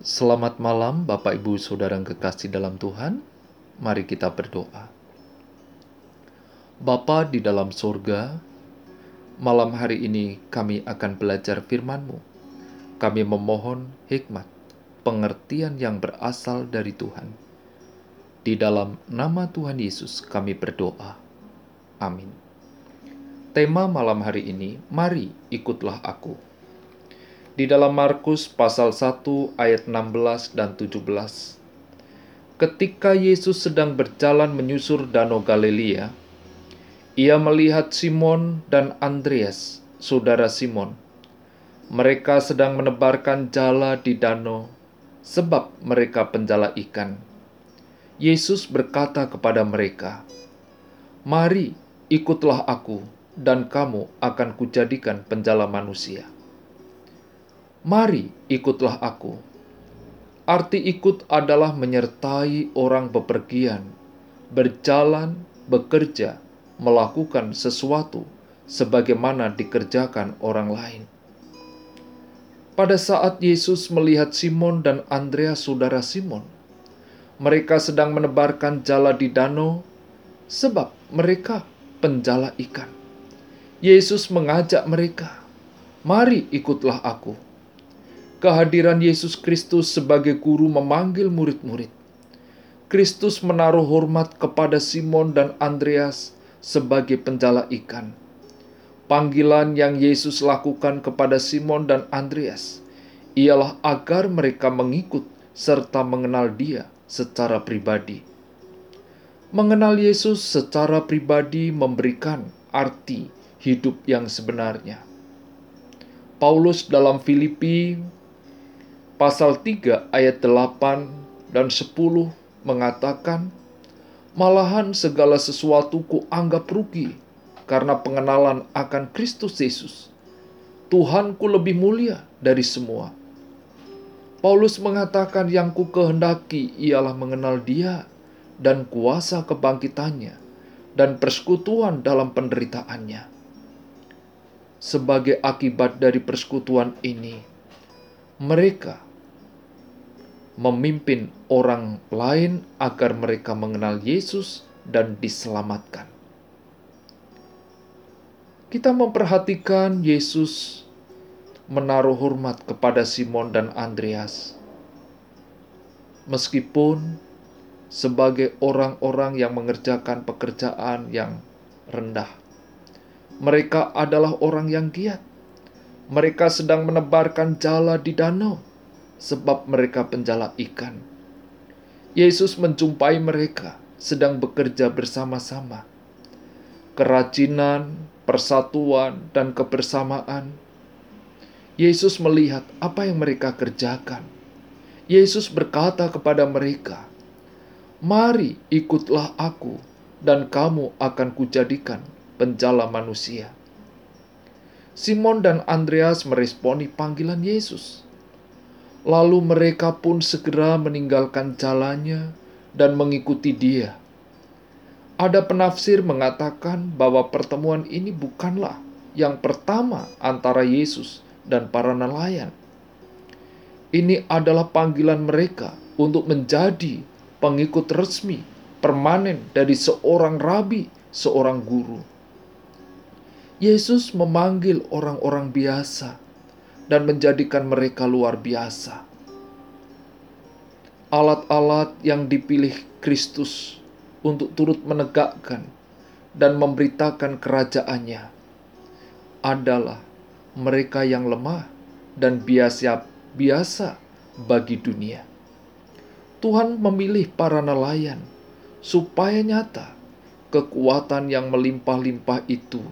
Selamat malam, Bapak, Ibu, Saudara yang kekasih dalam Tuhan. Mari kita berdoa. Bapa di dalam sorga, malam hari ini kami akan belajar firman-Mu. Kami memohon hikmat, pengertian yang berasal dari Tuhan. Di dalam nama Tuhan Yesus kami berdoa. Amin. Tema malam hari ini, mari ikutlah aku di dalam Markus pasal 1 ayat 16 dan 17. Ketika Yesus sedang berjalan menyusur danau Galilea, ia melihat Simon dan Andreas, saudara Simon. Mereka sedang menebarkan jala di danau sebab mereka penjala ikan. Yesus berkata kepada mereka, "Mari, ikutlah aku, dan kamu akan kujadikan penjala manusia." Mari ikutlah aku. Arti ikut adalah menyertai orang bepergian, berjalan, bekerja, melakukan sesuatu sebagaimana dikerjakan orang lain. Pada saat Yesus melihat Simon dan Andreas, saudara Simon, mereka sedang menebarkan jala di danau, sebab mereka penjala ikan. Yesus mengajak mereka, "Mari ikutlah Aku." Kehadiran Yesus Kristus sebagai guru memanggil murid-murid. Kristus menaruh hormat kepada Simon dan Andreas sebagai penjala ikan. Panggilan yang Yesus lakukan kepada Simon dan Andreas ialah agar mereka mengikut serta mengenal Dia secara pribadi. Mengenal Yesus secara pribadi memberikan arti hidup yang sebenarnya. Paulus dalam Filipi pasal 3 ayat 8 dan 10 mengatakan, Malahan segala sesuatu ku anggap rugi karena pengenalan akan Kristus Yesus. Tuhanku lebih mulia dari semua. Paulus mengatakan yang ku kehendaki ialah mengenal dia dan kuasa kebangkitannya dan persekutuan dalam penderitaannya. Sebagai akibat dari persekutuan ini, mereka memimpin orang lain agar mereka mengenal Yesus dan diselamatkan. Kita memperhatikan Yesus menaruh hormat kepada Simon dan Andreas. Meskipun sebagai orang-orang yang mengerjakan pekerjaan yang rendah, mereka adalah orang yang giat. Mereka sedang menebarkan jala di danau sebab mereka penjala ikan. Yesus menjumpai mereka sedang bekerja bersama-sama. Kerajinan, persatuan, dan kebersamaan. Yesus melihat apa yang mereka kerjakan. Yesus berkata kepada mereka, "Mari ikutlah Aku, dan kamu akan kujadikan penjala manusia." Simon dan Andreas meresponi panggilan Yesus. Lalu mereka pun segera meninggalkan jalannya dan mengikuti dia. Ada penafsir mengatakan bahwa pertemuan ini bukanlah yang pertama antara Yesus dan para nelayan. Ini adalah panggilan mereka untuk menjadi pengikut resmi permanen dari seorang rabi, seorang guru. Yesus memanggil orang-orang biasa dan menjadikan mereka luar biasa. Alat-alat yang dipilih Kristus untuk turut menegakkan dan memberitakan kerajaannya adalah mereka yang lemah dan biasa biasa bagi dunia. Tuhan memilih para nelayan supaya nyata kekuatan yang melimpah-limpah itu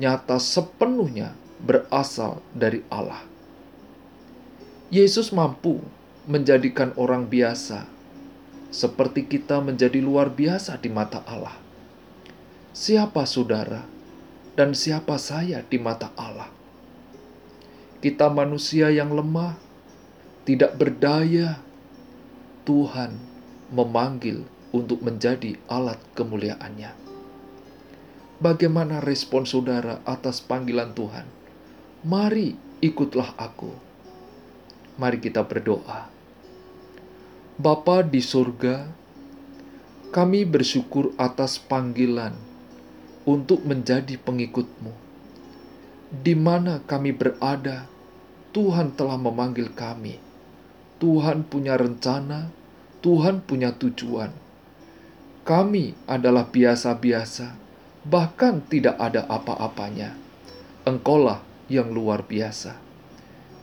nyata sepenuhnya berasal dari Allah. Yesus mampu menjadikan orang biasa seperti kita menjadi luar biasa di mata Allah. Siapa saudara dan siapa saya di mata Allah? Kita manusia yang lemah, tidak berdaya. Tuhan memanggil untuk menjadi alat kemuliaannya. Bagaimana respon saudara atas panggilan Tuhan? Mari ikutlah aku Mari kita berdoa. Bapa di surga, kami bersyukur atas panggilan untuk menjadi pengikutmu. Di mana kami berada, Tuhan telah memanggil kami. Tuhan punya rencana, Tuhan punya tujuan. Kami adalah biasa-biasa, bahkan tidak ada apa-apanya. Engkaulah yang luar biasa.